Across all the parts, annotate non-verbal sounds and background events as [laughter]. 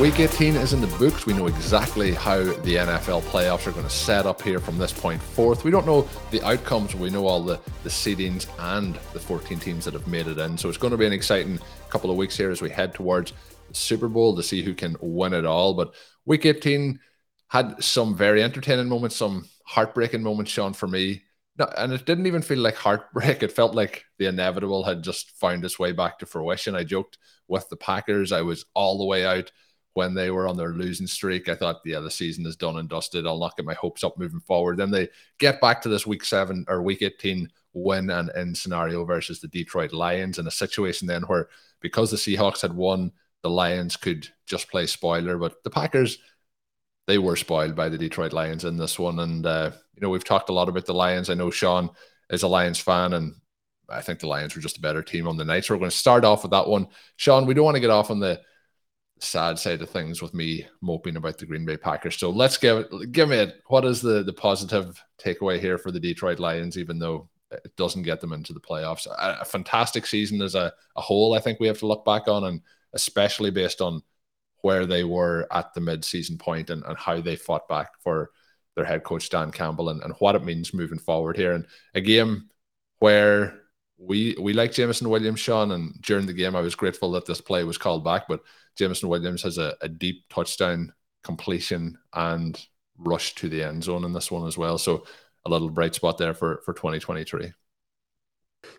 Week 18 is in the books. We know exactly how the NFL playoffs are going to set up here from this point forth. We don't know the outcomes. We know all the, the seedings and the 14 teams that have made it in. So it's going to be an exciting couple of weeks here as we head towards the Super Bowl to see who can win it all. But week 18 had some very entertaining moments, some heartbreaking moments, Shawn, for me. No, and it didn't even feel like heartbreak. It felt like the inevitable had just found its way back to fruition. I joked with the Packers. I was all the way out when they were on their losing streak. I thought, yeah, the season is done and dusted. I'll not get my hopes up moving forward. Then they get back to this week seven or week 18 win and end scenario versus the Detroit Lions in a situation then where because the Seahawks had won, the Lions could just play spoiler. But the Packers, they were spoiled by the Detroit Lions in this one. And, uh, you know, we've talked a lot about the Lions. I know Shawn is a Lions fan, and I think the Lions were just a better team on the night. So we're going to start off with that one. Shawn, we don't want to get off on the sad side of things with me moping about the Green Bay Packers. So let's give give me it. What is the, the positive takeaway here for the Detroit Lions, even though it doesn't get them into the playoffs. A, a, fantastic season as a, a whole, I think we have to look back on, and especially based on where they were at the mid-season point and, and how they fought back for their head coach Dan Campbell and, and what it means moving forward here. And a game where we we like Jameson Williams, Shawn, and during the game I was grateful that this play was called back, but Jameson Williams has a, a deep touchdown completion and rush to the end zone in this one as well. So a little bright spot there for for 2023.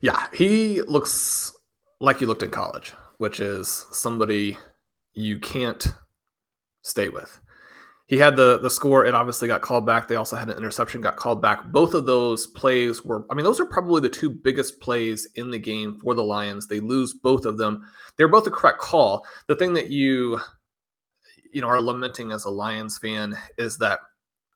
Yeah, he looks like he looked in college, which is somebody you can't stay with. He had the the score. It obviously got called back. They also had an interception, got called back. Both of those plays were. I mean, those are probably the two biggest plays in the game for the Lions. They lose both of them. They're both the correct call. The thing that you, you know, are lamenting as a Lions fan is that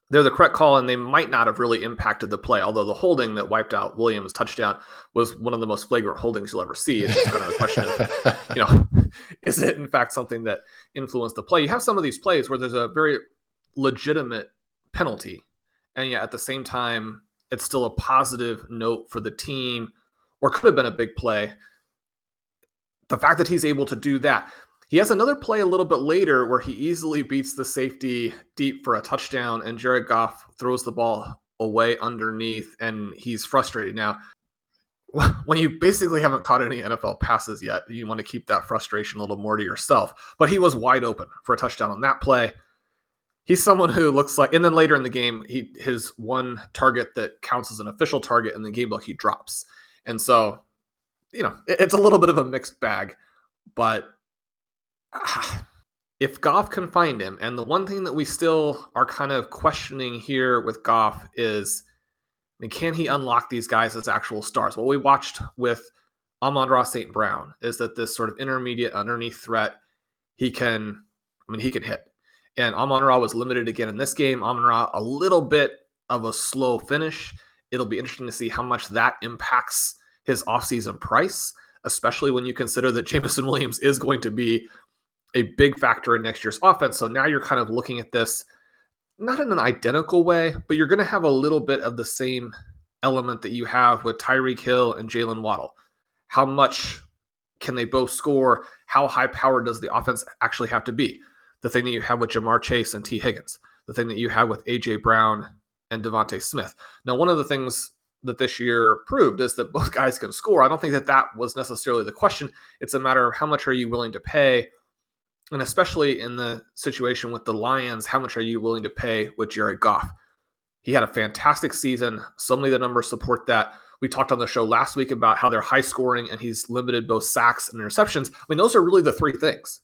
they're the correct call and they might not have really impacted the play. Although the holding that wiped out Williams' touchdown was one of the most flagrant holdings you'll ever see. It's kind of a question of, [laughs] you know, [laughs] is it in fact something that influenced the play? You have some of these plays where there's a very legitimate penalty, and yet at the same time, it's still a positive note for the team or could have been a big play. The fact that he's able to do that, he has another play a little bit later where he easily beats the safety deep for a touchdown, and Jared Goff throws the ball away underneath, and he's frustrated. Now, [laughs] when you basically haven't caught any NFL passes yet, you want to keep that frustration a little more to yourself. But he was wide open for a touchdown on that play. He's someone who looks like, and then later in the game, he his one target that counts as an official target in the game book he drops, and so you know it's a little bit of a mixed bag, but [sighs] if Goff can find him, and the one thing that we still are kind of questioning here with Goff is, I mean, can he unlock these guys as actual stars? What we watched with Amon-Ra St. Brown is that this sort of intermediate underneath threat, he can, I mean, he can hit. And Amon-Ra was limited again in this game. Amon-Ra, a little bit of a slow finish. It'll be interesting to see how much that impacts his offseason price, especially when you consider that Jameson [laughs] Williams is going to be a big factor in next year's offense. So now you're kind of looking at this not in an identical way, but you're going to have a little bit of the same element that you have with Tyreek Hill and Jaylen Waddle. How much can they both score? How high powered does the offense actually have to be? The thing that you have with Ja'Marr Chase and Tee Higgins, the thing that you have with AJ Brown and DeVonta Smith. Now, one of the things that this year proved is that both guys can score. I don't think that that was necessarily the question. It's a matter of how much are you willing to pay and especially in the situation with the Lions, how much are you willing to pay with Jared Goff? He had a fantastic season. Of the numbers support that. We talked on the show last week about how they're high scoring and he's limited both sacks and interceptions. I mean, those are really the three things.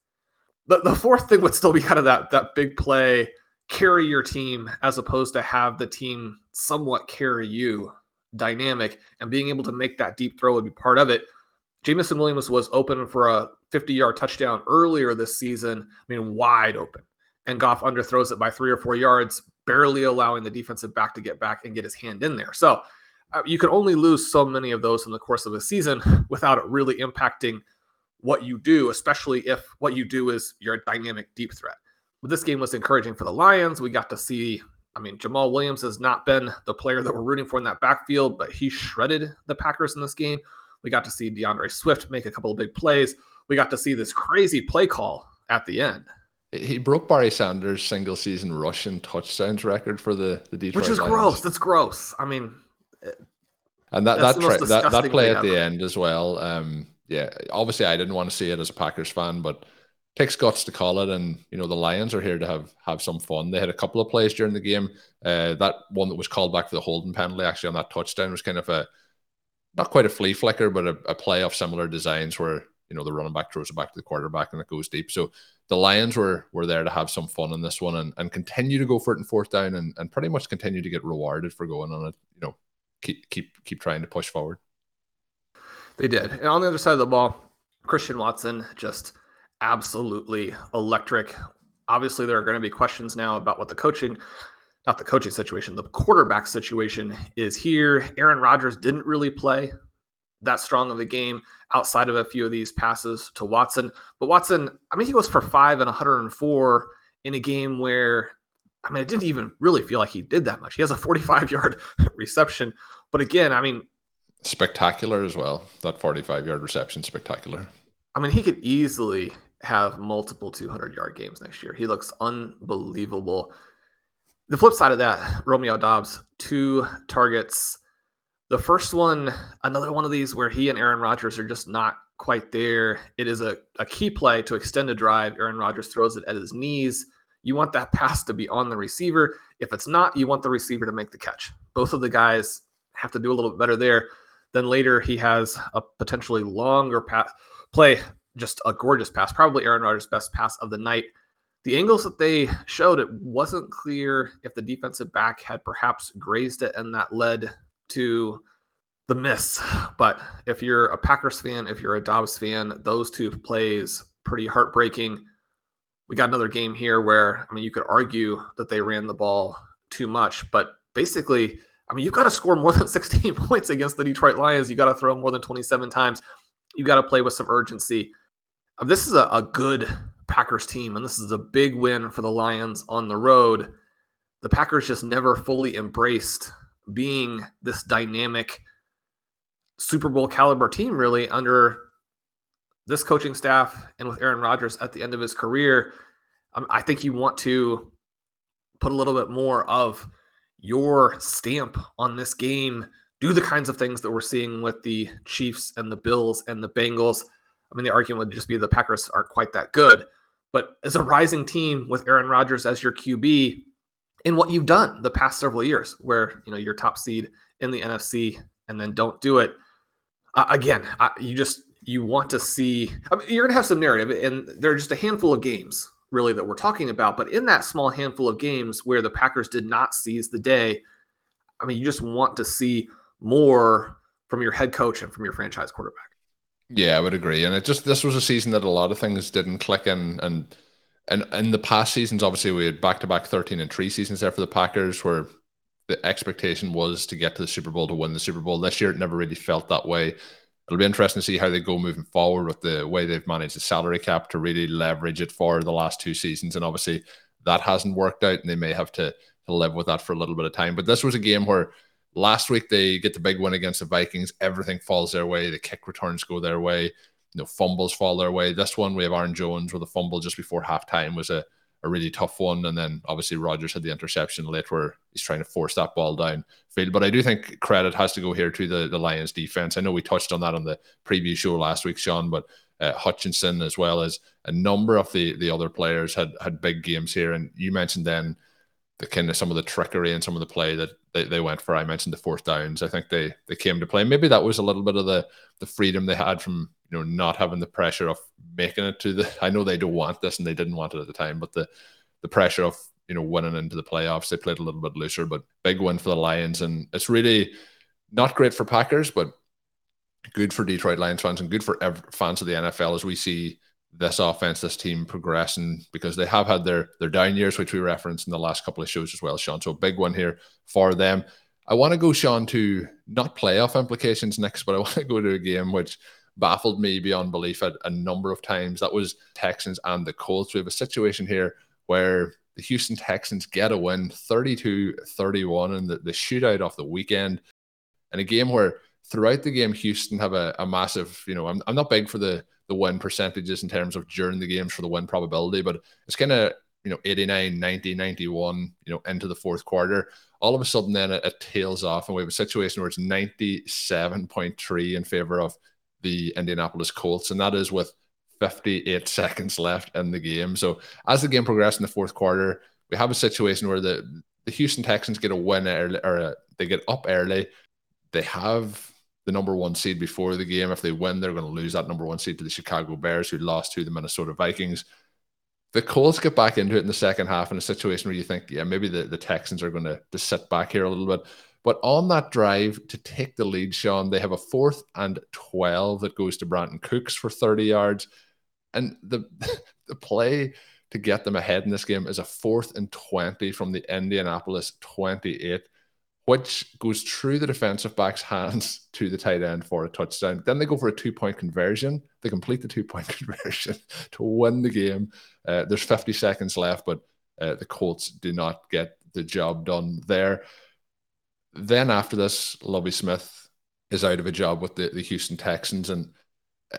The, the fourth thing would still be kind of that, that big play, carry your team as opposed to have the team somewhat carry you dynamic and being able to make that deep throw would be part of it. Jameson Williams was open for a 50 yard touchdown earlier this season. I mean, wide open. And Goff underthrows it by three or four yards, barely allowing the defensive back to get back and get his hand in there. So uh, you can only lose so many of those in the course of a season [laughs] without it really impacting what you do, especially if what you do is you're a dynamic deep threat. But this game was encouraging for the Lions. We got to see, I mean, Jamaal Williams has not been the player that we're rooting for in that backfield, but he shredded the Packers in this game. We got to see D'Andre Swift make a couple of big plays we got to see this crazy play call at the end. He broke Barry Sanders' single season rushing touchdowns record for the the Detroit. Which is Lions. gross. That's gross. I mean, and that that, tra- that that play at ever. the end as well. Um, yeah, obviously I didn't want to see it as a Packers fan, but takes guts to call it. And you know the Lions are here to have have some fun. They had a couple of plays during the game. Uh, that one that was called back for the holding penalty actually on that touchdown was kind of a not quite a flea flicker, but a, a play of similar designs where you know the running back throws it back to the quarterback and it goes deep. So the Lions were were there to have some fun in this one and, and continue to go for it in fourth down and, and pretty much continue to get rewarded for going on it. You know, keep keep keep trying to push forward. They did. And on the other side of the ball, Christian Watson just absolutely electric. Obviously, there are going to be questions now about what the coaching, not the coaching situation, the quarterback situation is here. Aaron Rodgers didn't really play that strong of a game outside of a few of these passes to Watson. But Watson, I mean, he was for five and 104 in a game where, I mean, it didn't even really feel like he did that much. He has a 45 yard [laughs] reception. But again, I mean, spectacular as well. That 45 yard reception, spectacular. I mean, he could easily have multiple 200 yard games next year. He looks unbelievable. The flip side of that, Romeo Doubs, two targets, the first one, another one of these where he and Aaron Rodgers are just not quite there. It is a, a key play to extend a drive. Aaron Rodgers throws it at his knees. You want that pass to be on the receiver. If it's not, you want the receiver to make the catch. Both of the guys have to do a little bit better there. Then later, he has a potentially longer pass play, just a gorgeous pass, probably Aaron Rodgers' best pass of the night. The angles that they showed, it wasn't clear if the defensive back had perhaps grazed it and that led to the miss. But if you're a Packers fan, if you're a Doubs fan, those two plays pretty heartbreaking. We got another game here where I mean you could argue that they ran the ball too much, but basically, I mean you've got to score more than [laughs] 16 points against the Detroit Lions. You got to throw more than 27 times. You got to play with some urgency. Uh, this is a, a good Packers team, and this is a big win for the Lions on the road. The Packers just never fully embraced being this dynamic Super Bowl caliber team, really, under this coaching staff and with Aaron Rodgers at the end of his career. Um, I think you want to put a little bit more of your stamp on this game. Do the kinds of things that we're seeing with the Chiefs and the Bills and the Bengals. I mean, the argument would just be the Packers aren't quite that good. But as a rising team with Aaron Rodgers as your QB, in what you've done the past several years, where you know you're top seed in the NFC and then don't do it. Uh, again, I, you just you want to see. I mean, you're going to have some narrative, and there are just a handful of games really that we're talking about. But in that small handful of games where the Packers did not seize the day, I mean, you just want to see more from your head coach and from your franchise quarterback. Yeah, I would agree. And it just this was a season that a lot of things didn't click in and and in the past seasons, obviously we had back to back 13 and 3 seasons there for the Packers where the expectation was to get to the Super Bowl to win the Super Bowl. This year it never really felt that way. It'll be interesting to see how they go moving forward with the way they've managed the salary cap to really leverage it for the last two seasons. And obviously that hasn't worked out, and they may have to, to live with that for a little bit of time. But this was a game where last week they get the big win against the Vikings. Everything falls their way. The kick returns go their way. You know, fumbles fall their way. This one we have Aaron Jones with a fumble just before halftime was a a really tough one. And then obviously Rodgers had the interception late where he's trying to force that ball down field. But I do think credit has to go here to the, the Lions defense. I know we touched on that on the preview show last week, Shawn, but uh, Hutchinson as well as a number of the the other players had had big games here. And you mentioned then the kind of some of the trickery and some of the play that they, they went for. I mentioned the fourth downs. I think they they came to play. Maybe that was a little bit of the the freedom they had from you know not having the pressure of making it to the. [laughs] I know they don't want this and they didn't want it at the time, but the the pressure of you know winning into the playoffs. They played a little bit looser, but big win for the Lions, and it's really not great for Packers, but good for Detroit Lions fans and good for fans of the NFL as we see this offense, this team progressing because they have had their their down years, which we referenced in the last couple of shows as well, Shawn. So a big one here for them. I want to go, Shawn, to not playoff implications next, but I [laughs] want to go to a game which baffled me beyond belief at a number of times. That was Texans and the Colts. We have a situation here where the Houston Texans get a win 32 31 in the, the shootout off the weekend. And a game where throughout the game, Houston have a, a massive, you know, I'm, I'm not big for the the win percentages in terms of during the games for the win probability, but it's kind of, you know, 89, 90, 91, you know, into the fourth quarter. All of a sudden, then it, it tails off, and we have a situation where it's 97.3 in favor of the Indianapolis Colts, and that is with 58 seconds left in the game. So as the game progressed in the fourth quarter, we have a situation where the the Houston Texans get a win early, or a, uh, they get up early. They have the number one seed before the game. If they win, they're going to lose that number one seed to the Chicago Bears, who lost to the Minnesota Vikings. The Colts get back into it in the second half in a situation where you think, yeah, maybe the, the Texans are going to, to sit back here a little bit. But on that drive to take the lead, Shawn, they have a fourth and 12 that goes to Brandin Cooks for 30 yards. And the [laughs] the play to get them ahead in this game is a fourth and 20 from the Indianapolis 28, which goes through the defensive back's hands to the tight end for a touchdown. Then they go for a two point conversion. They complete the two point [laughs] conversion to win the game. Uh, there's 50 seconds left, but uh, the Colts do not get the job done there. Then after this, Lovie Smith is out of a job with the, the Houston Texans. And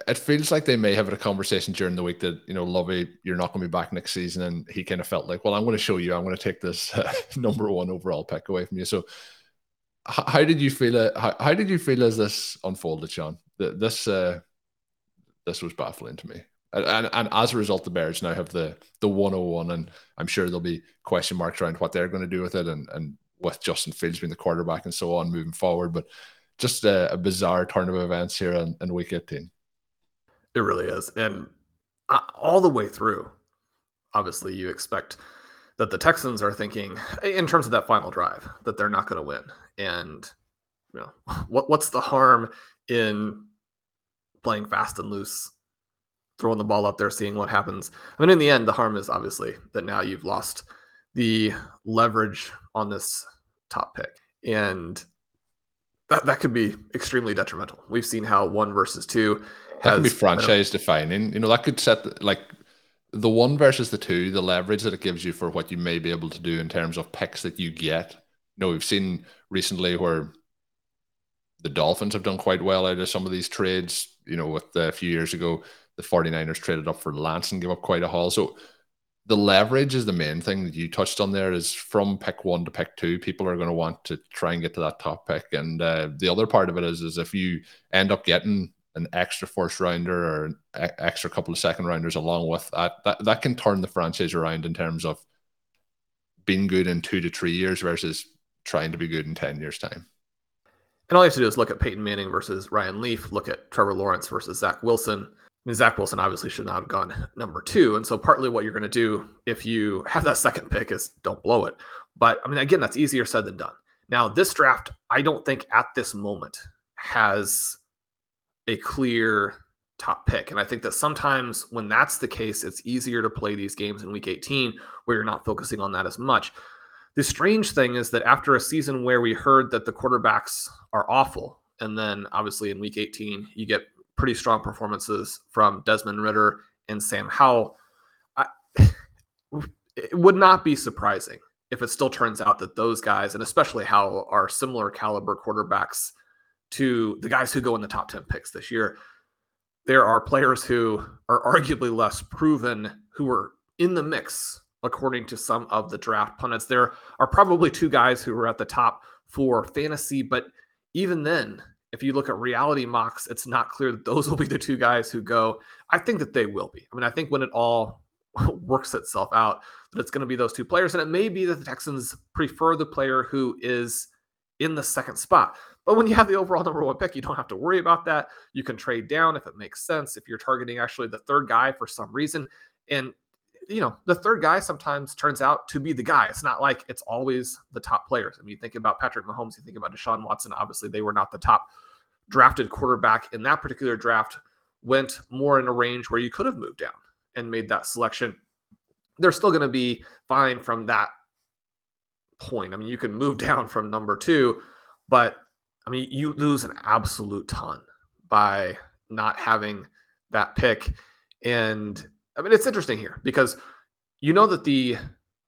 it feels like they may have had a conversation during the week that you know Lovie, you're not going to be back next season, and he kind of felt like, well, I'm going to show you, I'm going to take this uh, [laughs] number one overall pick away from you. So, how did you feel? Uh, how, how, did you feel as this unfolded, Shawn? The, this uh, this was baffling to me, and, and, and as a result, the Bears now have the the 101, and I'm sure there'll be question marks around what they're going to do with it, and and with Justin Fields being the quarterback and so on moving forward, but. Just a, a bizarre turn of events here in, in week 18. It really is. And uh, all the way through, obviously, you expect that the Texans are thinking, in terms of that final drive, that they're not going to win. And, you know, [laughs] what, what's the harm in playing fast and loose, throwing the ball up there, seeing what happens? I mean, in the end, the harm is obviously that now you've lost the leverage on this top pick. And that, that could be extremely detrimental. We've seen how one versus two that could be franchise defining. You know, that could set like the one versus the two, the leverage that it gives you for what you may be able to do in terms of picks that you get. Know, we've seen recently where the Dolphins have done quite well out of some of these trades. You know, with a few years ago, the 49ers traded up for Lance and gave up quite a haul. So the leverage is the main thing that you touched on there is from pick one to pick two people are going to want to try and get to that top pick and uh, the other part of it is is if you end up getting an extra first rounder or an extra couple of second rounders along with that, that that can turn the franchise around in terms of being good in two to three years versus trying to be good in 10 years time and all you have to do is look at Peyton Manning versus Ryan Leaf, look at Trevor Lawrence versus Zach Wilson. I mean, Zach Wilson obviously should not have gone [laughs] number two. And so partly what you're going to do if you have that second pick is don't blow it. But I mean, again, that's easier said than done. Now, this draft, I don't think at this moment has a clear top pick. And I think that sometimes when that's the case, it's easier to play these games in week 18 where you're not focusing on that as much. The strange thing is that after a season where we heard that the quarterbacks are awful, and then obviously in week 18, you get pretty strong performances from Desmond Ridder and Sam Howell. I, [sighs] it would not be surprising if it still turns out that those guys, and especially how are similar caliber quarterbacks to the guys who go in the top 10 picks this year, there are players who are arguably less proven who are in the mix, according to some of the draft pundits. There are probably two guys who are at the top for fantasy, but even then, if you look at reality mocks, it's not clear that those [laughs] will be the two guys who go. I think that they will be. I mean, I think when it all [laughs] works itself out, that it's going to be those two players. And it may be that the Texans prefer the player who is in the second spot. But when you have the overall number one pick, you don't have to worry about that. You can trade down if it makes sense, if you're targeting actually the third guy for some reason. And, you know, the third guy sometimes turns out to be the guy. It's not like it's always the top players. I mean, you think about Patrick Mahomes, you think about Deshaun Watson. Obviously, they were not the top drafted quarterback in that particular draft, went more in a range where you could have moved down and made that selection. They're still going to be fine from that point. I mean, you can move [laughs] down from number two, but I mean, you lose an absolute ton by not having that pick. And I mean, it's interesting here because you know that the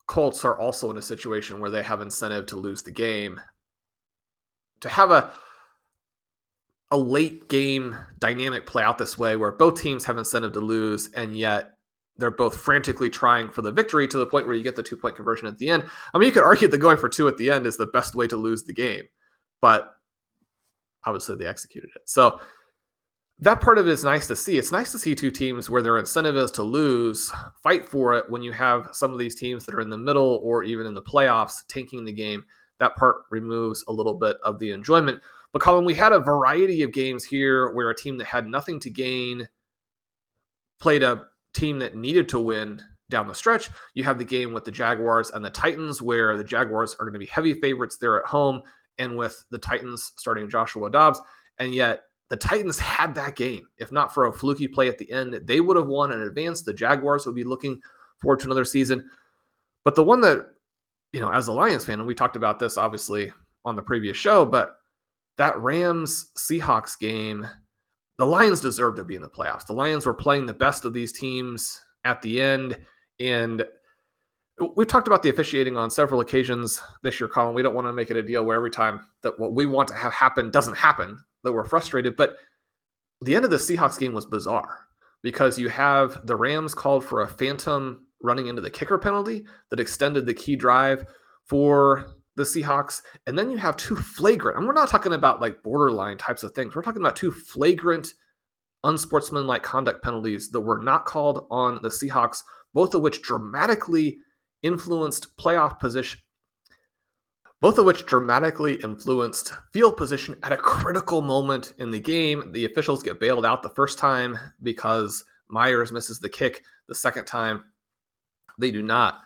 Colts are also in a situation where they have incentive to lose the game. To have a a late game dynamic play out this way where both teams have incentive to lose and yet they're both frantically trying for the victory to the point where you get the two point conversion at the end. I mean, you could argue that going for two at the end is the best way to lose the game, but obviously they executed it. So that part of it is nice to see. It's nice to see two teams where their incentive is to lose, fight for it when you have some of these teams that are in the middle or even in the playoffs tanking the game. That part removes a little bit of the enjoyment. But Colm, we had a variety of games here where a team that had nothing to gain played a team that needed to win down the stretch. You have the game with the Jaguars and the Titans, where the Jaguars are going to be heavy favorites there at home, and with the Titans starting Joshua Dobbs. And yet the Titans had that game. If not for a fluky play at the end, they would have won in advance. The Jaguars would be looking forward to another season. But the one that, you know, as a Lions fan, and we talked about this obviously on the previous show, but that Rams Seahawks game the Lions deserved to be in the playoffs. The Lions were playing the best of these teams at the end. And we've talked about the officiating on several occasions this year, Colm. We don't want to make it a deal where every time that what we want to have happen doesn't happen, that we're frustrated. But the end of the Seahawks game was bizarre because you have the Rams called for a phantom running into the kicker penalty that extended the key drive for the Seahawks. And then you have two flagrant, and we're not talking about like borderline types of things. We're talking about two flagrant, unsportsmanlike conduct penalties that were not called on the Seahawks, both of which dramatically influenced playoff position. Both of which dramatically influenced field position at a critical moment in the game. The officials get bailed out the first time because Myers misses the kick. The second time, they do not.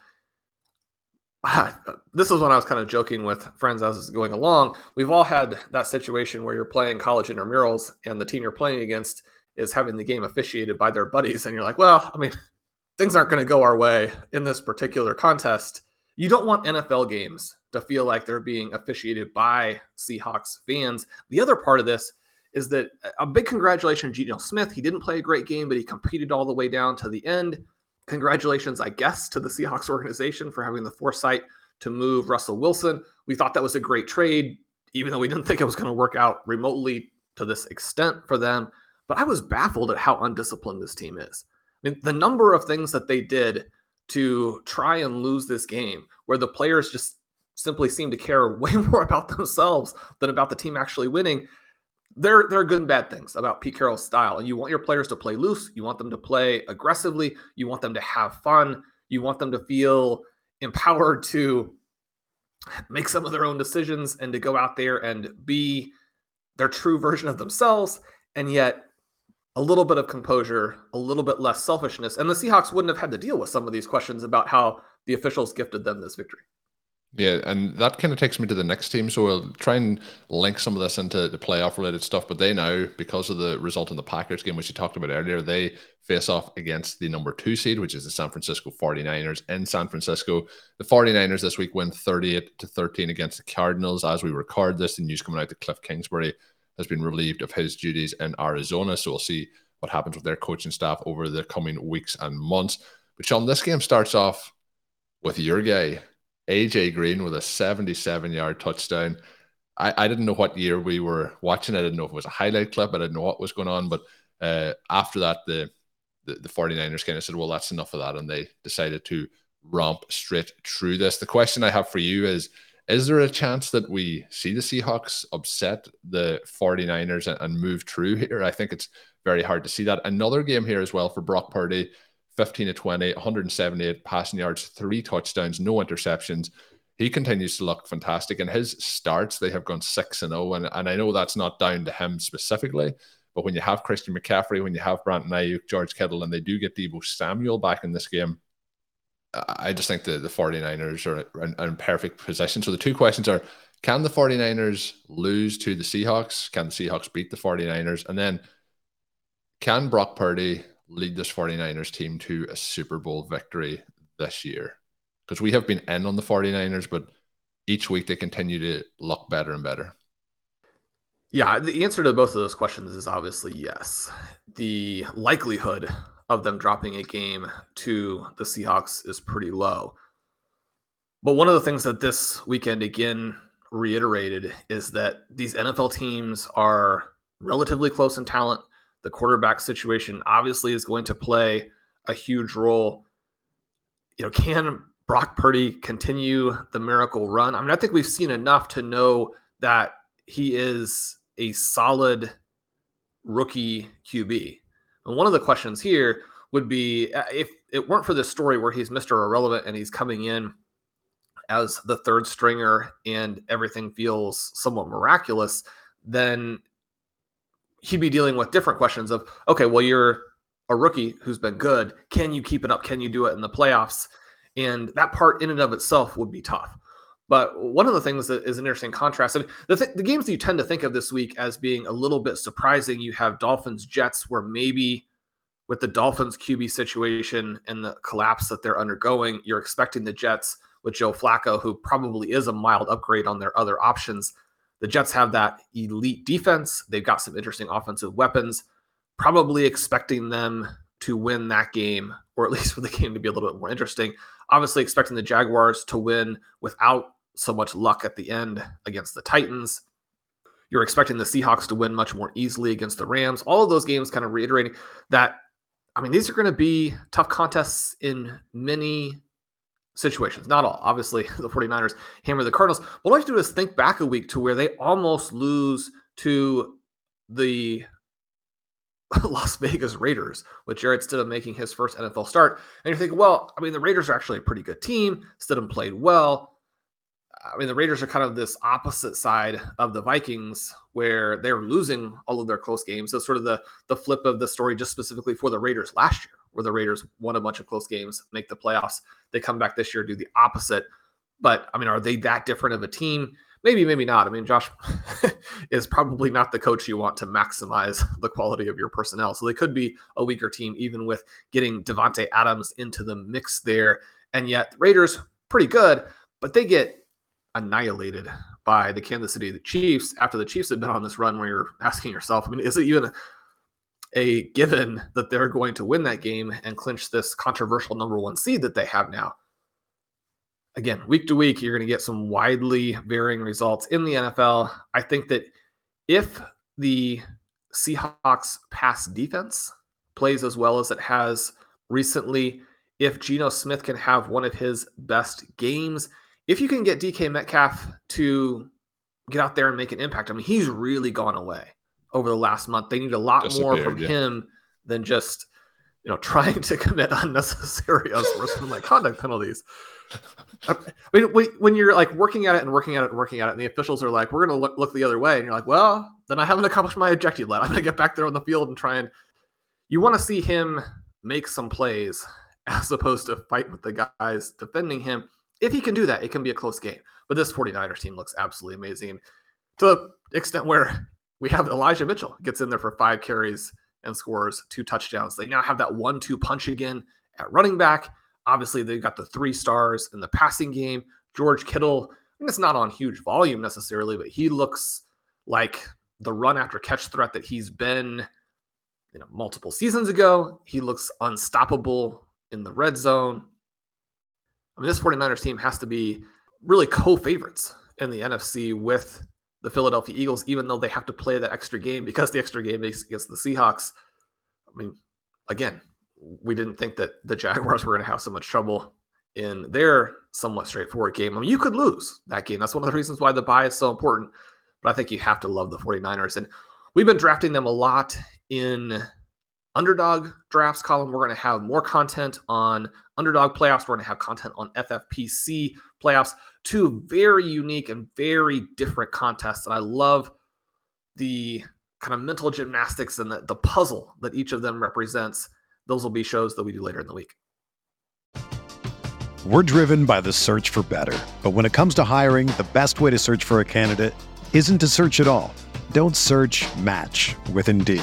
[laughs] this is when I was kind of joking with friends as I was going along. We've all had that situation where you're playing college intramurals and the team you're playing against is having the game officiated by their buddies, and you're like, well, I mean, things aren't going to go our way in this particular contest. You don't want NFL games to feel like they're being officiated by Seahawks fans. The other part of this is that uh, a big congratulations, to Geno Smith. He didn't play a great game, but he competed all the way down to the end congratulations, I guess, to the Seahawks organization for having the foresight to move Russell Wilson. We thought that was a great trade, even though we didn't think it was going to work out remotely to this extent for them. But I was baffled at how undisciplined this team is. I mean, the number of things that they did to try and lose this game, where the players just simply seem to care [laughs] way more about themselves than about the team actually winning there, there are good and bad things about Pete Carroll's style. And you want your players to play loose. You want them to play aggressively. You want them to have fun. You want them to feel empowered to make some of their own decisions and to go out there and be their true version of themselves. And yet, a little bit of composure, a little bit less selfishness. And the Seahawks wouldn't have had to deal with some of these questions about how the officials gifted them this victory. Yeah, and that kind of takes me to the next team. So we'll try and link some of this into the playoff related stuff. But they now, because of the result in the Packers game, which you talked about earlier, they face off against the number two seed, which is the San Francisco 49ers in San Francisco. The 49ers this week win 38 to 13 against the Cardinals. As we record this, the news coming out that Cliff Kingsbury has been relieved of his duties in Arizona. So we'll see what happens with their coaching staff over the coming weeks and months. But Shawn, this game starts off with your guy, AJ Green, with a 77 yard touchdown. I, I didn't know what year we were watching. I didn't know if it was a highlight clip. I didn't know what was going on. But uh, after that, the, the, the 49ers kind of said, well, that's enough of that. And they decided to romp straight through this. The question I have for you is Is there a chance that we see the Seahawks upset the 49ers and, and move through here? I think it's very hard to see that. Another game here as well for Brock Purdy 15 to 20, 178 passing yards, three touchdowns, no interceptions he continues to look fantastic. And his starts, they have gone 6 and 0. And, and I know that's not down to him specifically, but when you have Christian McCaffrey, when you have Brandon Aiyuk, George Kittle, and they do get Deebo Samuel back in this game, I just think the, the 49ers are in, in perfect position. So the two questions are can the 49ers lose to the Seahawks? Can the Seahawks beat the 49ers? And then can Brock Purdy lead this 49ers team to a Super Bowl victory this year? because we have been in on the 49ers, but each week they continue to look better and better. Yeah, the answer to both of those questions is obviously yes. The likelihood of them dropping a game to the Seahawks is pretty low. But one of the things that this weekend again reiterated is that these NFL teams are relatively close in talent. The quarterback situation obviously is going to play a huge role. You know, can Brock Purdy continue the miracle run? I mean, I think we've seen enough to know that he is a solid rookie QB. And one of the questions here would be uh, if it weren't for this story where he's Mr. Irrelevant and he's coming in as the third stringer and everything feels somewhat miraculous, then he'd be dealing with different questions of, okay, well, you're a rookie who's been good. Can you keep it up? Can you do it in the playoffs? And that part in and of itself would be tough. But one of the things that is an interesting contrast, and the, th- the games that you tend to think of this week as being a little bit surprising, you have Dolphins Jets, where maybe with the Dolphins QB situation and the collapse that they're undergoing, you're expecting the Jets with Joe Flacco, who probably is a mild upgrade on their other options. The Jets have that elite defense. They've got some interesting offensive weapons, probably expecting them to win that game, or at least for the [laughs] game to be a little bit more interesting. Obviously, expecting the Jaguars to win without so much luck at the end against the Titans. You're expecting the Seahawks to win much more easily against the Rams. All of those games kind of reiterating that, I mean, these are going to be tough contests in many situations. Not all. Obviously, [laughs] the 49ers hammer the Cardinals. What I like to do is think back a week to where they almost lose to the [laughs] Las Vegas Raiders with Jarrett Stidham making his first NFL start. And you're thinking, well, I mean, the Raiders are actually a pretty good team. Stidham played well. I mean, the Raiders are kind of this opposite side of the Vikings where they're losing all of their close games. So sort of the the flip of the story just specifically for the Raiders last year, where the Raiders won a bunch of close games, make the playoffs. They come back this year, do the opposite. But I mean, are they that different of a team? maybe, maybe not. I mean, Josh [laughs] is probably not the coach you want to maximize [laughs] the quality of your personnel. So they could be a weaker team, even with getting Davante Adams into the mix there. And yet, Raiders pretty good, but they get annihilated by the Kansas City Chiefs after the Chiefs have been on this run where you're asking yourself, I mean, is it even a, a given that they're going to win that game and clinch this controversial number one seed that they have now? again, week to week, you're going to get some widely varying results in the NFL. I think that if the Seahawks pass defense plays as well as it has recently, if Geno Smith can have one of his best games, if you can get DK Metcalf to get out there and make an impact, I mean, he's really gone away over the last month. They need a lot more from yeah. him than just you know [laughs] trying to commit unnecessary [laughs] unsportsmanlike conduct penalties. I mean, when you're like working at it and working at it and working at it, and the officials are like, "We're going to look, look the other way," and you're like, "Well, then I haven't accomplished my objective yet. I'm going to get back there on the field and try and." You want to see him make some plays as opposed to fight with the guys defending him. If he can do that, it can be a close game. But this 49ers team looks absolutely amazing to the extent where [laughs] we have Elijah Mitchell gets in there for five carries and scores two touchdowns. They now have that one-two punch again at running back. Obviously, they've got the three stars in the passing game. George Kittle, I mean it's not on huge volume necessarily, but he looks like the run after catch threat that he's been you know multiple seasons ago. He looks unstoppable in the red zone. I mean, this 49ers team has to be really co favorites in the NFC with the Philadelphia Eagles, even though they have to play that extra game because the extra game is against the Seahawks. I mean, again, we didn't think that the Jaguars were going to have so much trouble in their somewhat straightforward game. I mean, you could lose that game. That's one of the reasons why the buy is so important. But I think you have to love the 49ers. And we've been drafting them a lot in underdog drafts Colm. We're going to have more content on underdog playoffs. We're going to have content on FFPC playoffs. Two very unique and very different contests. And I love the kind of mental gymnastics and the, the puzzle that each of them represents. Those will be shows that we do later in the week. We're driven by the search for better. But when it comes to hiring, the best way to search for a candidate isn't to search at all. Don't search match with Indeed.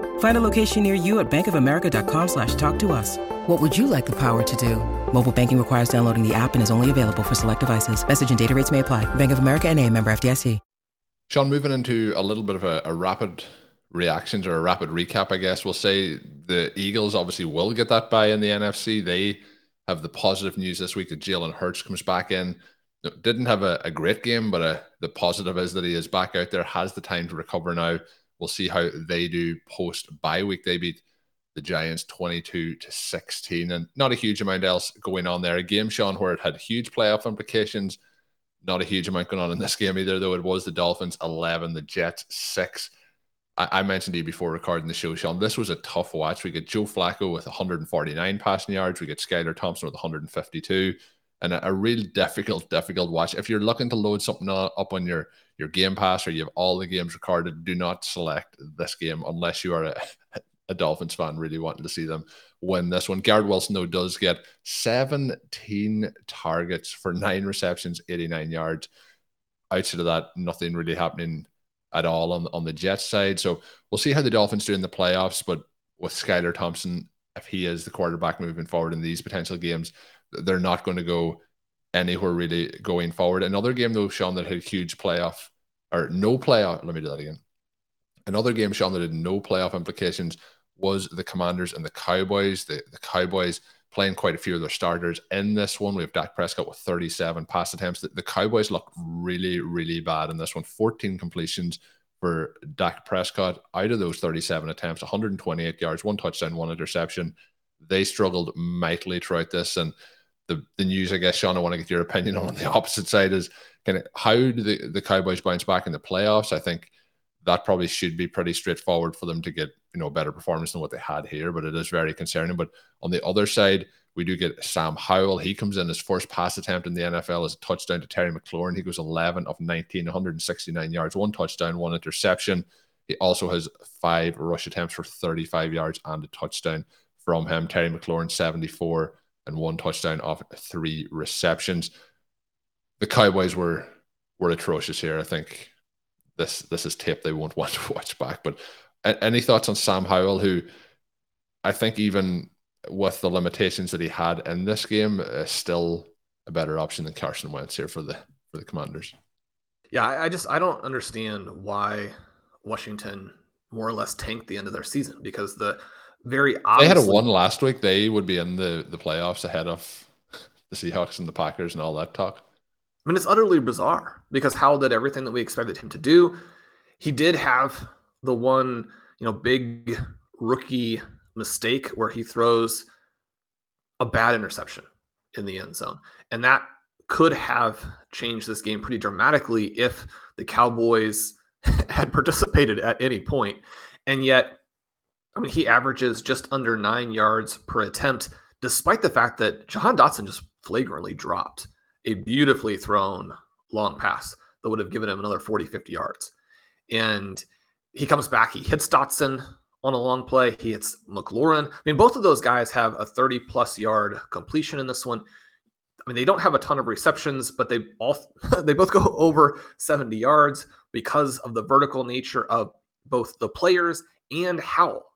Find a location near you at bankofamerica.com slash talk to us. What would you like the power to do? Mobile banking requires downloading the app and is only available for select devices. Message and data rates may apply. Bank of America and a member FDIC. Shawn, moving into a little bit of a, a rapid reactions or a rapid recap, I guess we'll say the Eagles obviously will get that buy in the NFC. They have the positive news this week that Jalen Hurts comes back in. Didn't have a, a great game, but a, uh, the positive is that he is back out there, has the time to recover now. We'll see how they do post bye week. They beat the Giants 22 to 16, and not a huge amount else going on there. A game, Shawn, where it had huge playoff implications. Not a huge amount going on in this game either, though it was the Dolphins 11, the Jets 6. I, I mentioned to you before recording the show, Shawn. This was a tough watch. We get Joe Flacco with 149 passing yards. We get Skylar Thompson with 152, and a, a real difficult, difficult watch. If you're looking to load something up on your your Game Pass or you have all the games recorded, do not select this game unless you are a, a Dolphins fan really wanting to see them win this one. Garrett Wilson, though, does get 17 targets for nine receptions, 89 yards. Outside of that, nothing really happening at all on, on the Jets side. So we'll see how the Dolphins do in the playoffs. But with Skylar Thompson, if he is the quarterback moving forward in these potential games, they're not going to go anywhere really going forward. Another game, though, Shawn, that had huge playoff or no playoff. Let me do that again. Another game, Shawn, that had no playoff implications was the Commanders and the Cowboys. The, the Cowboys playing quite a few of their starters in this one. We have Dak Prescott with 37 pass attempts. The, the Cowboys look really, really bad in this one. 14 completions for Dak Prescott. Out of those 37 attempts, 128 yards, one touchdown, one interception. They struggled mightily throughout this. And the, the news, I guess, Shawn, I want to get your opinion on, the opposite side is kind of how do the, the Cowboys bounce back in the playoffs? I think that probably should be pretty straightforward for them to get you know better performance than what they had here, but it is very concerning. But on the other side, we do get Sam Howell. He comes in his first pass attempt in the NFL as a touchdown to Terry McLaurin. He goes 11 of 19, 169 yards, one touchdown, one interception. He also has five rush attempts for 35 yards and a touchdown from him. Terry McLaurin 74 and one touchdown off three receptions. The Cowboys were were atrocious here. I think this this is tape they won't [laughs] want to watch back. But any thoughts on Sam Howell, who I think even with the limitations that he had in this game, is still a better option than Carson Wentz here for the for the Commanders. Yeah, I just I don't understand why Washington more or less tanked the end of their season because the very obviously. They had a one last week. They would be in the, the playoffs ahead of [laughs] the Seahawks and the Packers and all that talk. I mean, it's utterly bizarre because Howell did everything that we expected him to do. He did have the one, you know, big rookie mistake where he throws a bad interception in the end zone. And that could have changed this game pretty dramatically if the Cowboys [laughs] had participated at any point. And yet, I mean, he averages just under nine yards per attempt, despite the fact that Jahan Dotson just flagrantly dropped a beautifully thrown long pass that would have given him another 40, 50 yards. And he comes back, he hits Dotson on a long play, he hits McLaurin. I mean, both of those guys have a 30 plus yard completion in this one. I mean, they don't have a ton of receptions, but they all [laughs] they both go [laughs] over 70 yards because of the vertical nature of both the players and Howell.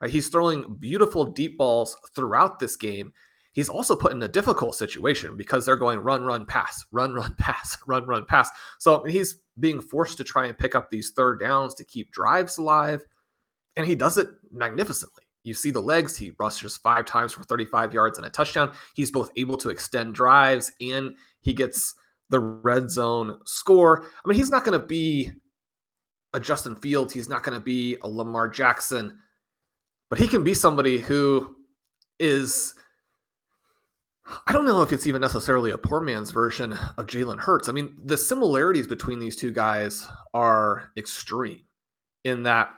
Right? He's throwing beautiful deep balls throughout this game. He's also put in a difficult situation because they're going run, run, pass, run, run, [laughs] pass, run, run, pass. So he's being forced to try and pick up these third downs to keep drives alive. And he does it magnificently. You see the legs, he rushes five times for 35 yards and a touchdown. He's both able to extend drives and he gets the red zone score. I mean, he's not going to be a Justin Fields, he's not going to be a Lamar Jackson, but he can be somebody who is I don't know if it's even necessarily a poor man's version of Jalen Hurts. I mean, the similarities between these two guys are extreme in that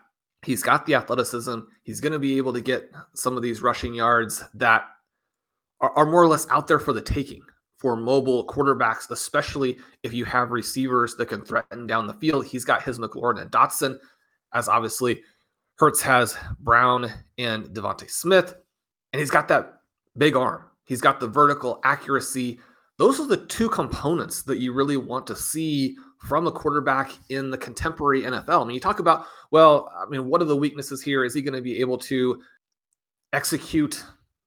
he's got the athleticism. He's going to be able to get some of these rushing yards that are, are, more or less out there for the taking for mobile quarterbacks, especially if you have receivers that can threaten down the field. He's got his McLaurin and Dotson, as obviously Hurts has Brown and DeVonta Smith, and he's got that big arm He's got the vertical accuracy. Those are the two components that you really want to see from a quarterback in the contemporary NFL. I mean, you talk about, well, I mean, what are the weaknesses here? Is he going to be able to execute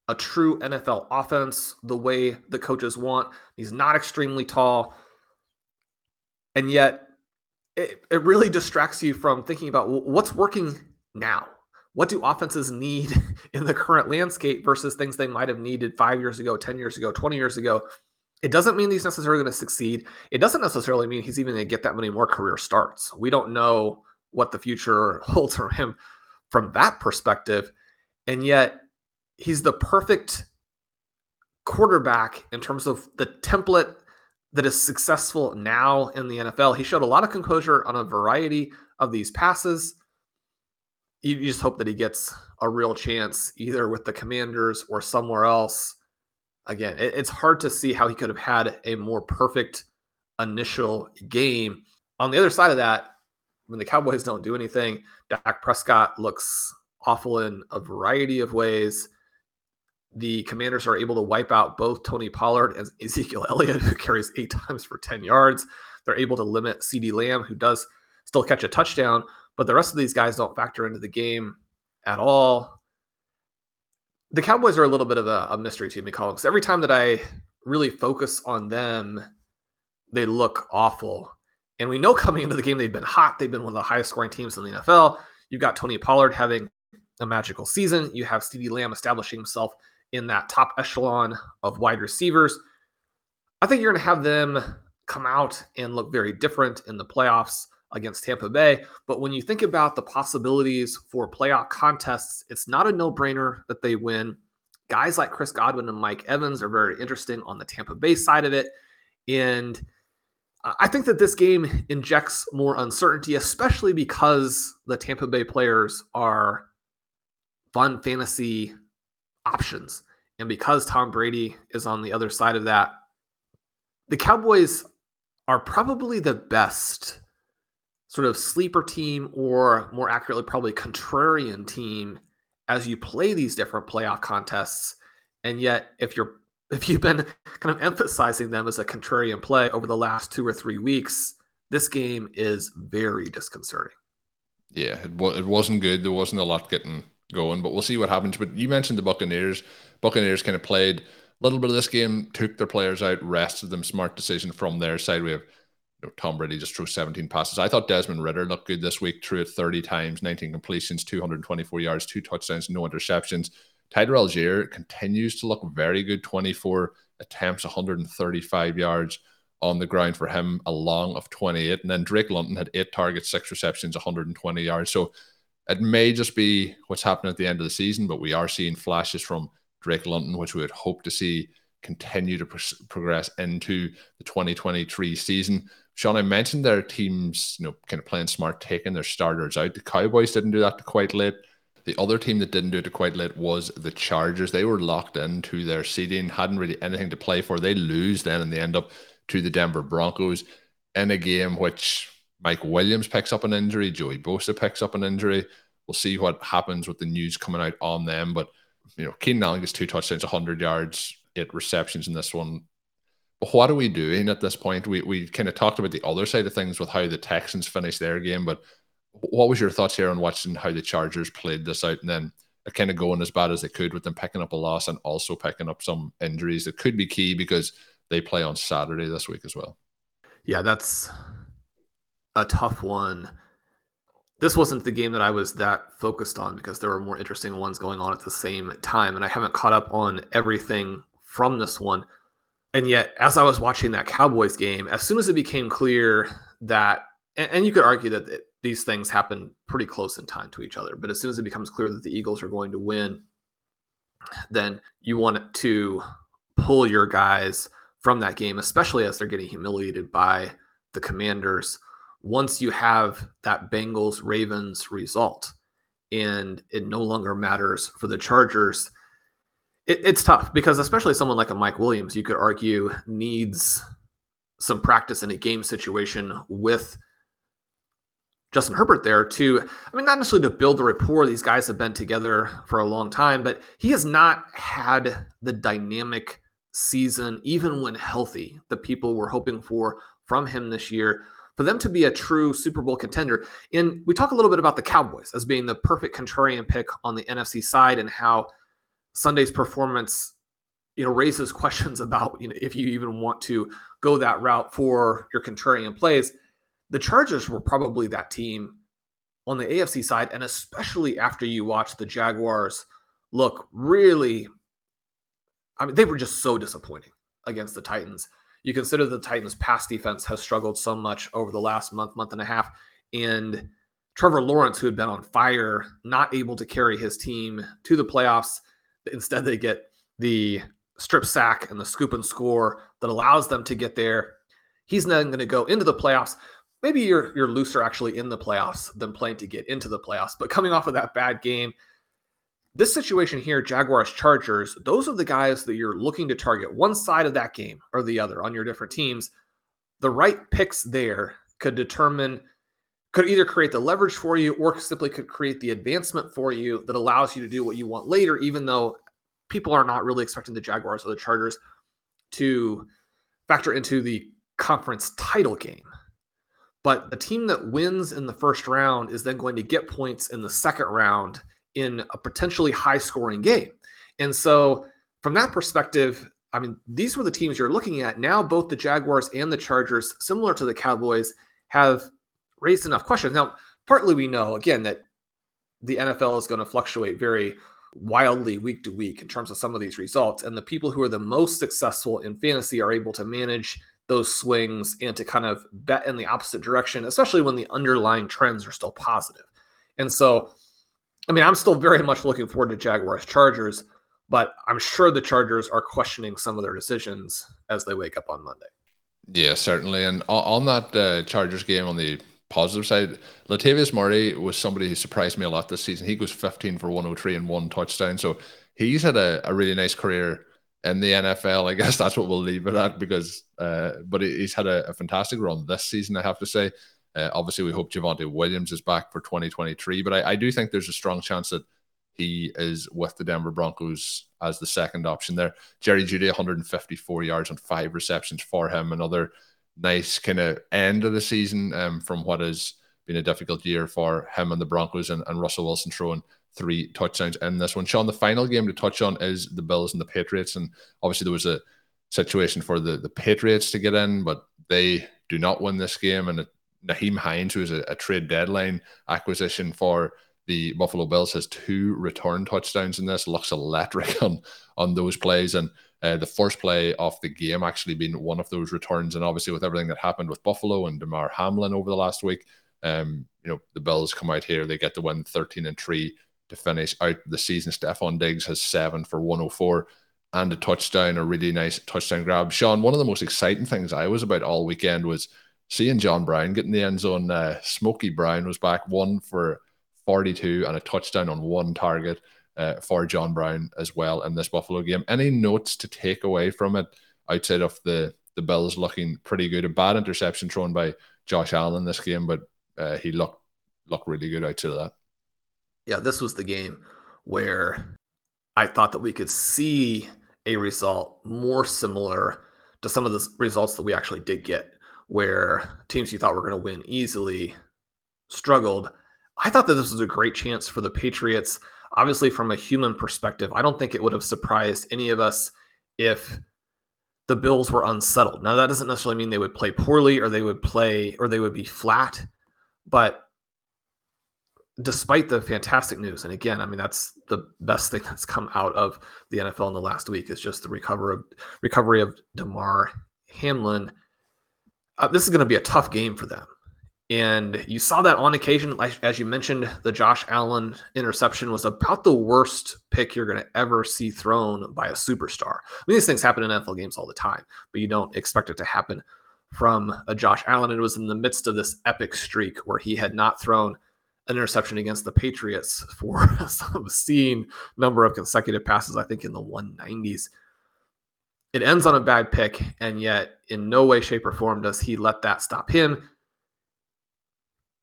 a true NFL offense the way the coaches want? He's not extremely tall. And yet, it, it really distracts you from thinking about what's working now what do offenses need [laughs] in the current landscape versus things they might have needed five years ago, 10 years ago, 20 years ago? It doesn't mean he's necessarily going to succeed. It doesn't necessarily mean he's even going to get that many more career starts. We don't know what the future [laughs] holds for him from that perspective. And yet, he's the perfect quarterback in terms of the template that is successful now in the NFL. He showed a lot of composure on a variety of these passes you just hope that he gets a real chance either with the commanders or somewhere else. Again it, it's hard to see how he could have had a more perfect initial game. On the other side of that when the cowboys don't do anything dak prescott looks awful in a variety of ways. The commanders are able to wipe out both tony pollard and [laughs] ezekiel elliott who carries eight times for 10 yards. They're able to limit CeeDee Lamb who does still catch a touchdown but the rest of these guys don't factor into the game at all. The Cowboys are a little bit of a, a mystery to me, Colm, because every time that I really focus on them, they look awful. And we know coming into the game, they've been hot. They've been one of the highest scoring teams in the NFL. You've got Tony Pollard having a magical season. You have CeeDee Lamb establishing himself in that top echelon of wide receivers. I think you're going to have them come out and look very different in the playoffs against Tampa Bay. But when you think about the possibilities for playoff contests, it's not a no brainer that they win. Guys like Chris Godwin and Mike Evans are very interesting on the Tampa Bay side of it. And I think that this game injects more uncertainty, especially because the Tampa Bay players are fun fantasy options. And because Tom Brady is on the other side of that, the Cowboys are probably the best sort of sleeper team or more accurately probably contrarian team as you play these different playoff contests. And yet if you're [laughs] if you've been kind of emphasizing them as a contrarian play over the last two or three weeks this game is very disconcerting. Yeah it, it wasn't good. There wasn't a lot getting going but we'll see what happens. But you mentioned the buccaneers. Buccaneers kind of played a little bit of this game took their players out rested them smart decision from their side. We have know, Tom Brady just threw 17 passes. I thought Desmond Ridder looked good this week, threw it 30 times, 19 completions, 224 yards, two touchdowns, no interceptions. Tyler Allgeier continues to look very good, 24 attempts, 135 yards on the ground for him, a long of 28. And then Drake London had eight targets, six receptions, 120 yards. So it may just be what's happening at the end of the season, but we are seeing flashes from Drake London, which we would hope to see continue to pro- progress into the 2023 season. Shawn, I mentioned their teams, you know, kind of playing smart, taking their starters out. The Cowboys didn't do that quite late. The other team that didn't do it quite late was the Chargers. They were locked into their seeding, hadn't really anything to play for. They lose then and they end up to the Denver Broncos in a game which Mike Williams picks up an injury, Joey Bosa picks up an injury. We'll see what happens with the news coming out on them. But you know, Keenan Allen gets two touchdowns, 100 yards, eight receptions in this one. What are we doing at this point? We we kind of talked about the other side of things with how the Texans finished their game, but what was your thoughts here on watching how the Chargers played this out and then kind of going as bad as they could with them picking up a loss and also picking up some injuries that could be key because they play on Saturday this week as well. Yeah, that's a tough one. This wasn't the game that I was that focused on because there were more interesting ones going on at the same time. And I haven't caught up on everything from this one. And yet, as I was watching that Cowboys game, as soon as it became clear that, and, and you could argue that it, these things happen pretty close in time to each other, but as soon as it becomes clear that the Eagles are going to win, then you want to pull your guys from that game, especially as they're getting humiliated by the Commanders. Once you have that Bengals Ravens result, and it no longer matters for the Chargers it, it's tough because especially someone like a Mike Williams, you could argue needs some practice in a game situation with Justin Herbert there to, I mean, not necessarily to build the rapport. These guys have been together for a long time, but he has not had the dynamic season, even when healthy, the people were hoping for from him this year. For them to be a true Super Bowl contender. And we talk a little bit about the Cowboys as being the perfect contrarian pick on the NFC side and how Sunday's performance, you know, raises [laughs] questions about you know if you even want to go that route for your contrarian plays. The Chargers were probably that team on the AFC side, and especially after you watch the Jaguars look really, I mean, they were just so disappointing against the Titans. You consider the Titans' pass defense has struggled so much over the last month, month and a half, and Trevor Lawrence, who had been on fire, not able to carry his team to the playoffs. Instead, they get the strip sack and the scoop and score that allows them to get there. He's then going to go into the playoffs. Maybe you're you're looser actually in the playoffs than playing to get into the playoffs. But coming off of that bad game, this situation here, Jaguars Chargers, those are the guys that you're looking to target one side of that game or the other on your different teams. The right picks there could determine could either create the leverage for you or simply could create the advancement for you that allows you to do what you want later, even though people are not really expecting the Jaguars or the Chargers to factor into the conference title game. But the team that wins in the first round is then going to get points in the second round in a potentially high scoring game. And so, from that perspective, I mean, these were the teams you're looking at. Now, both the Jaguars and the Chargers, similar to the Cowboys, have raised enough questions. Now, partly we know again that the NFL is going to fluctuate very wildly week to week in terms of some of these results. And the people who are the most successful in fantasy are able to manage those swings and to kind of bet in the opposite direction, especially when the underlying trends are still positive. And so, I mean, I'm still very much looking forward to Jaguars Chargers, but I'm sure the Chargers are questioning some of their decisions as they wake up on Monday. Yeah, certainly. And on that uh, Chargers game on the positive side, Latavius Murray was somebody who surprised me a lot this season. He goes 15 for 103 and one touchdown. So he's had a, a really nice career in the NFL. [laughs] I guess that's what we'll leave it at because, uh, but he's had a, a, fantastic run this season, I have to say. Uh, obviously, we hope Javonte Williams is back for 2023, but I, I do think there's a strong chance that he is with the Denver Broncos as the second option there. Jerry Jeudy, 154 yards and five receptions for him. Another nice kind of end of the season um, from what has been a difficult year for him and the Broncos and, and Russell Wilson throwing three touchdowns in this one. Shawn, the final game to touch on is the Bills and the Patriots. And obviously there was a situation for the, the Patriots to get in, but they do not win this game, and Nyheim Hines, who is a, a trade deadline acquisition for the Buffalo Bills, has two return touchdowns in this. Looks electric [laughs] on on those plays, and uh, the first play of the game actually being one of those returns. And obviously, with everything that happened with Buffalo and Damar Hamlin over the last week, um, you know the Bills come out here, they get to win thirteen and three to finish out the season. Stefon Diggs has seven for one hundred oh four and a touchdown, a really nice touchdown grab. Shawn, one of the most exciting things I was about all weekend was seeing John Brown getting the end zone. Uh, Brown was back, one for 42 and a touchdown on one target uh, for John Brown as well in this Buffalo game. Any notes to take away from it outside of the the Bills looking pretty good? A bad interception thrown by Josh Allen this game, but uh, he looked looked really good outside of that. Yeah, this was the game where I thought that we could see a result more similar to some of the results that we actually did get, where teams you thought were going to win easily struggled. I thought that this was a great chance for the Patriots. Obviously, from a human perspective, I don't think it would have surprised any of us if the Bills were unsettled. Now, that doesn't necessarily mean they would play poorly or they would play or they would be flat, but despite the fantastic news, and again, I mean that's the best thing [laughs] that's come out of the NFL in the last week is just the recovery of recovery of Damar Hamlin. Uh, this is going to be a tough game for them, and you saw that on occasion, as you mentioned, the Josh Allen interception was about the worst pick you're going to ever see thrown by a superstar. I mean, these things happen in NFL games all the time, but you don't expect it to happen from a Josh Allen. It was in the midst of this epic streak where he had not thrown an interception against the Patriots for [laughs] some obscene number of consecutive passes, I think in the 190s. It ends on a bad pick, and yet in no way, shape, or form does he let that stop him.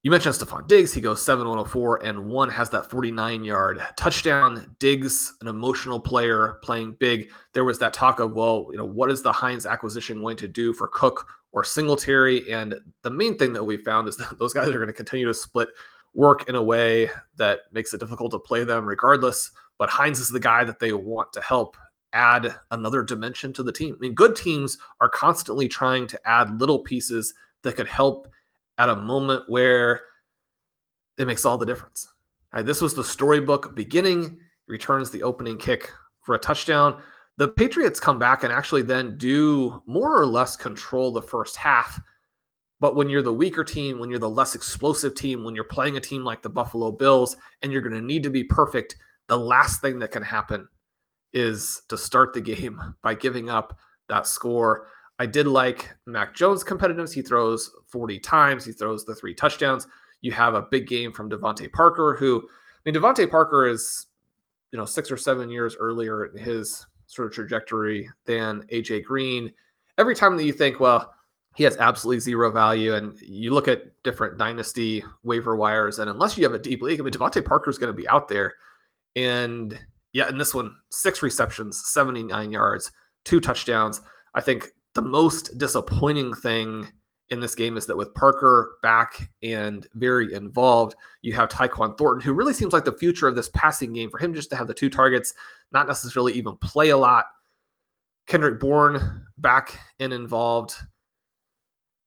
You mentioned Stefon Diggs. He goes 7 104, and one has that 49 yard touchdown. Diggs, an emotional player playing big. There was that talk of, well, you know, what is the Hines acquisition going to do for Cook or Singletary? And the main thing that we found is [laughs] that those guys are going to continue to split work in a way that makes it difficult to play them regardless. But Hines is the guy that they want to help add another dimension to the team. I mean, good teams are constantly trying to add little pieces that could help at a moment where it makes all the difference. Right, this was the storybook beginning, returns the opening kick for a touchdown. The Patriots come back and actually then do more or less control the first half but when you're the weaker team, when you're the less explosive team, when you're playing a team like the Buffalo Bills and you're going to need to be perfect, the last thing that can happen is to start the game by giving up that score. I did like Mac Jones' competitiveness. He throws 40 times, he throws the three touchdowns. You have a big game from DeVante Parker, who, I mean, DeVante Parker is, you know, six or seven years earlier in his sort of trajectory than AJ Green. Every time that you think, well, he has absolutely zero value. And you look at different dynasty waiver wires, and unless you have a deep league, I mean, DeVante Parker is going to be out there. And yeah, in this one, six receptions, 79 yards, two touchdowns. I think the most disappointing thing in this game is that with Parker back and very involved, you have Tyquan Thornton, who really seems like the future of this passing game for him just to have the two targets, not necessarily even play a lot. Kendrick Bourne back and involved.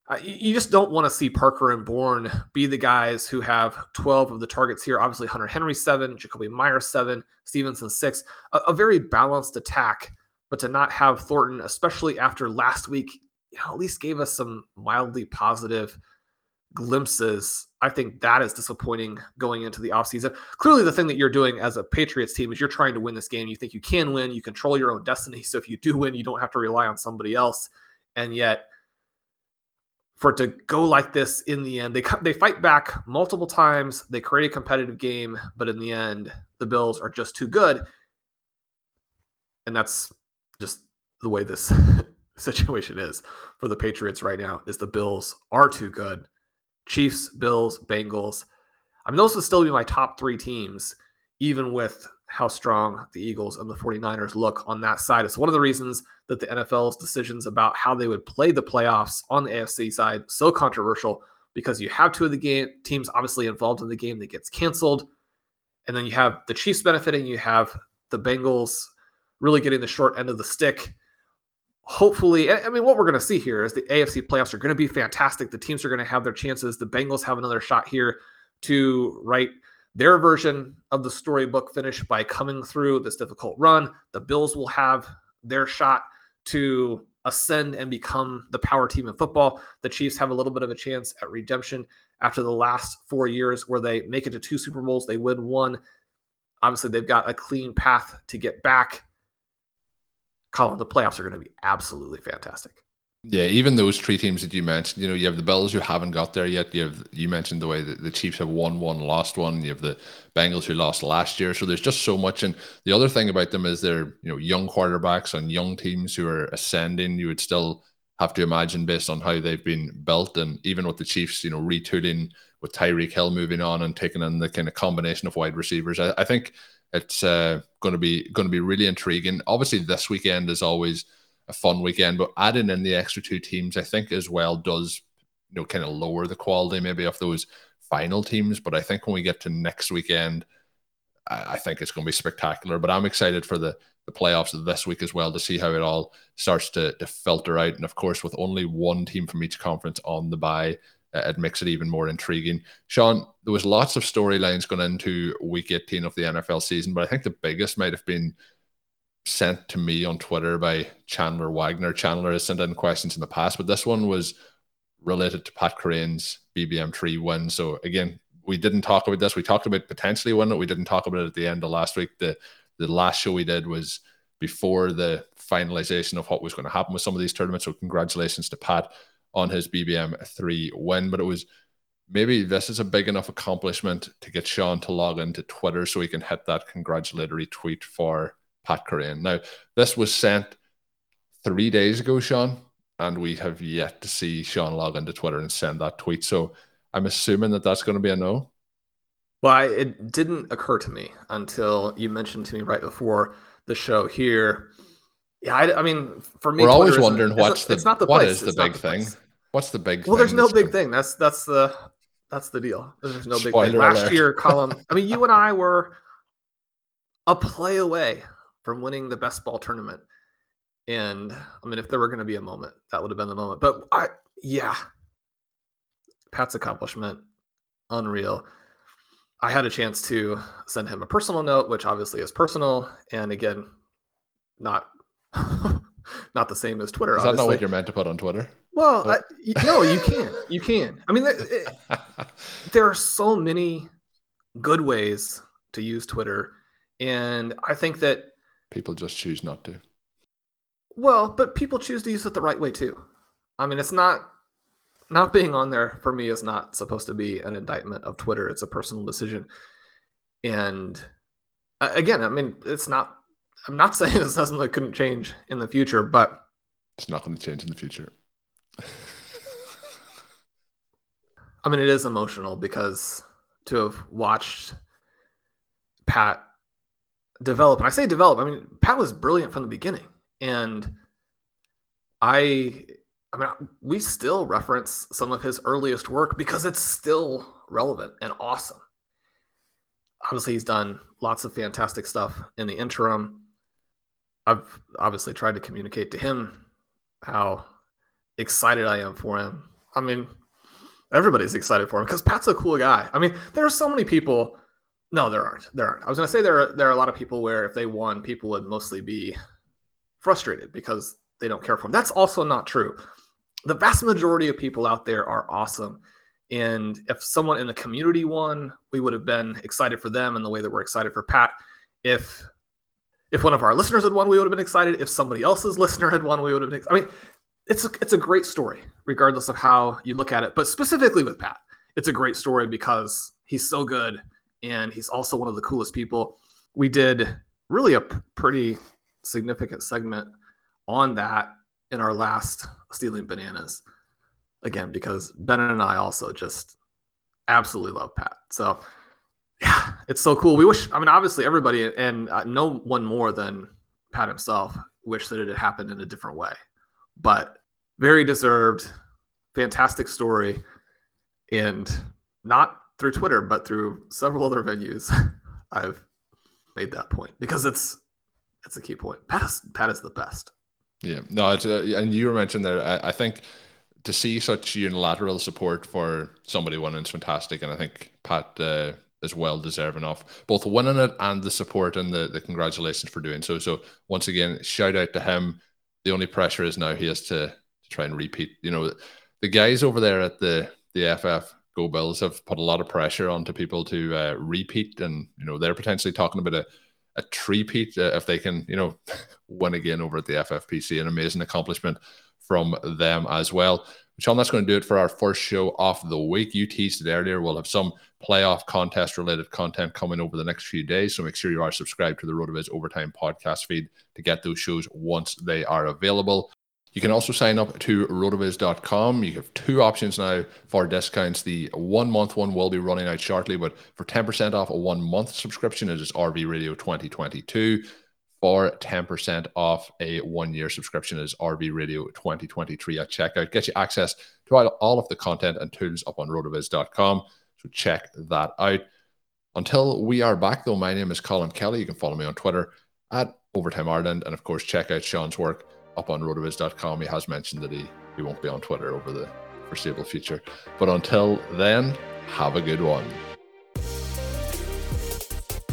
Uh, you just don't want to see Parker and Bourne be the guys who have 12 of the targets here. Obviously, Hunter Henry, seven, Jakobi Meyers, seven, Stevenson, six. A, a, very balanced attack, but to not have Thornton, especially after last week, you know, at least gave us some mildly positive glimpses. I think that is disappointing going into the offseason. Clearly, the thing that you're doing as a Patriots team is you're trying to win this game. You think you can win, you control your own destiny. So if you do win, you don't have to rely on somebody else. And yet, for it to go like this in the end. They they fight back multiple times. They create a competitive game, but in the end, the Bills are just too good. And that's just the way this [laughs] situation is for the Patriots right now. Is the Bills are too good. Chiefs, Bills, Bengals. I mean, those would still be my top three teams, even with how strong the Eagles and the 49ers look on that side. It's one of the reasons that the NFL's decisions about how they would play the playoffs on the AFC side so controversial because you have two of the game teams obviously involved in the game that gets canceled. And then you have the Chiefs benefiting, you have the Bengals really getting the short end of the stick. hopefully, I mean, what we're going to see here is the AFC playoffs are going to be fantastic. The teams are going to have their chances. The Bengals have another shot here to write their version of the storybook finish by coming through this difficult run. The Bills will have their shot to ascend and become the power team in football. The Chiefs have a little bit of a chance at redemption after the last four years where they make it to two Super Bowls, they win one. Obviously, they've got a clean path to get back. Colm, the playoffs are going to be absolutely fantastic. Yeah, even those three teams that you mentioned, you know, you have the Bills who haven't got there yet. You have you mentioned the way that the Chiefs have won one, lost one. You have the Bengals who lost last year. So there's just so much. And the other thing about them is they're you know young quarterbacks on young teams who are ascending. You would still have to imagine based on how they've been built, and even with the Chiefs, you know, retooling with Tyreek Hill moving on and taking in the kind of combination of wide receivers. I, I think it's uh, going to be going to be really intriguing. Obviously, this weekend is always a fun weekend, but adding in the extra two teams, I think as well does you know kind of lower the quality maybe of those final teams. But I think when we get to next weekend, I, I think it's going to be spectacular. But I'm excited for the the playoffs of this week as well to see how it all starts to, to filter out. And of course, with only one team from each conference on the bye, Uh, it makes it even more intriguing. Shawn, there was lots of storylines going into week 18 of the NFL season, but I think the biggest might have been sent to me on Twitter by Chandler Wagner. Chandler has sent in questions in the past, but this one was related to Pat Kerrane's BBM3 win. So again, we didn't talk about this. We talked about potentially winning it. We didn't talk about it at the end of last week. The the last show we did was before the finalization of what was going to happen with some of these tournaments. So congratulations to Pat on his BBM three win. But it was maybe this is a big enough accomplishment to get Shawn to log into Twitter so he can hit that congratulatory tweet for Pat Kerrane. Now, this was sent three days ago, Shawn, and we have yet to see Shawn log into Twitter and send that tweet. So I'm assuming that that's going to be a no. Well, I, it didn't occur to me until you mentioned to me right before the show here. Yeah, I, I mean, for me, we're Twitter always wondering what's the, it's not the what place. is the It's big the thing. place. What's the big? Well, there's no big thing. That's that's the that's the deal. There's no big Spoiler thing. Last alert. year, [laughs] Colm. I mean, you and I were a play away from winning the best ball tournament, and I mean, if there were going to be a moment, that would have been the moment. But I, yeah, Pat's accomplishment, unreal. I had a chance to send him a personal note, which obviously is personal, and again, not [laughs] not the same as Twitter. Is that not obviously. what you're meant to put on Twitter? Well. I, no, you can. You can. I mean, it- [laughs] there are so many good ways to use Twitter, and I think that People just choose not to. well, but people choose to use it the right way too. I mean, it's not not being on there for me is not supposed to be an indictment of Twitter. It's a personal decision, and uh, again, I mean, it's not. I'm not [laughs] saying it's something that couldn't change in the future, but It's not going to change in the future. I mean, it is emotional because to have watched Pat develop, and I say develop, I mean, Pat was brilliant from the beginning. And I, I mean, we still reference some of his earliest work because it's still relevant and awesome. Obviously, he's done lots of fantastic stuff in the interim. I've obviously tried to communicate to him how excited I am for him. I mean, everybody's excited for him because Pat's a cool guy. I mean, there are so many people. No, there aren't. There aren't. I was to say there are, there are a lot of people where if they won, people would mostly be frustrated because they don't care for him. That's also not true. The vast majority of people out there are awesome. And if someone in the community won, we would have been excited for them in the way that we're excited for Pat. If if one of our listeners had won, we would have been excited. If somebody else's listener had won, we would have been. ex- I mean, it's a, it's a great story, regardless of how you look at it. But specifically with Pat, it's a great story because he's so good and he's also one of the coolest people. We did really a p- pretty significant segment on that in our last Stealing Bananas. Again, because Ben and I also just absolutely love Pat. So, yeah, it's so cool. We wish, I mean, obviously, everybody and uh, no one more than Pat himself wish that it had happened in a different way. But very deserved, fantastic story. And not through Twitter, but through several other venues, [laughs] I've made that point because it's it's a key point. Pat is, Pat is the best. Yeah, no, uh, and you mentioning there. I, I, think to see such unilateral support for somebody winning is fantastic, and I think Pat uh, is well deserving of both winning it and the support and the the congratulations for doing so. So once again, shout out to him. The only pressure is now he has to, to try and repeat. You know, the guys over there at the the FF Go Bills have put a lot of pressure onto people to uh, repeat, and you know they're potentially talking about a a three-peat uh, if they can, you know, [laughs] win again over at the FFPC. An amazing accomplishment from them as well. Shawn, that's going to do it for our first show of the week. You teased it earlier. We'll have some playoff contest related content coming over the next few days. So make sure you are subscribed to the RotoViz Overtime podcast feed to get those shows once they are available. You can also sign up to rotoviz.com. You have two options now for discounts. The one month one will be running out shortly, but for 10% off a one month subscription, it is RV Radio 2022. For 10% off a one year subscription is RV Radio 2023 at checkout. Get you access to all of the content and tools up on rotoviz.com. So check that out. Until we are back, though, my name is Colm Kelly. You can follow me on Twitter at Overtime Ireland. And of course, check out Shawn's work up on rotoviz.com. He has mentioned that he, he won't be on Twitter over the foreseeable future. But until then, have a good one.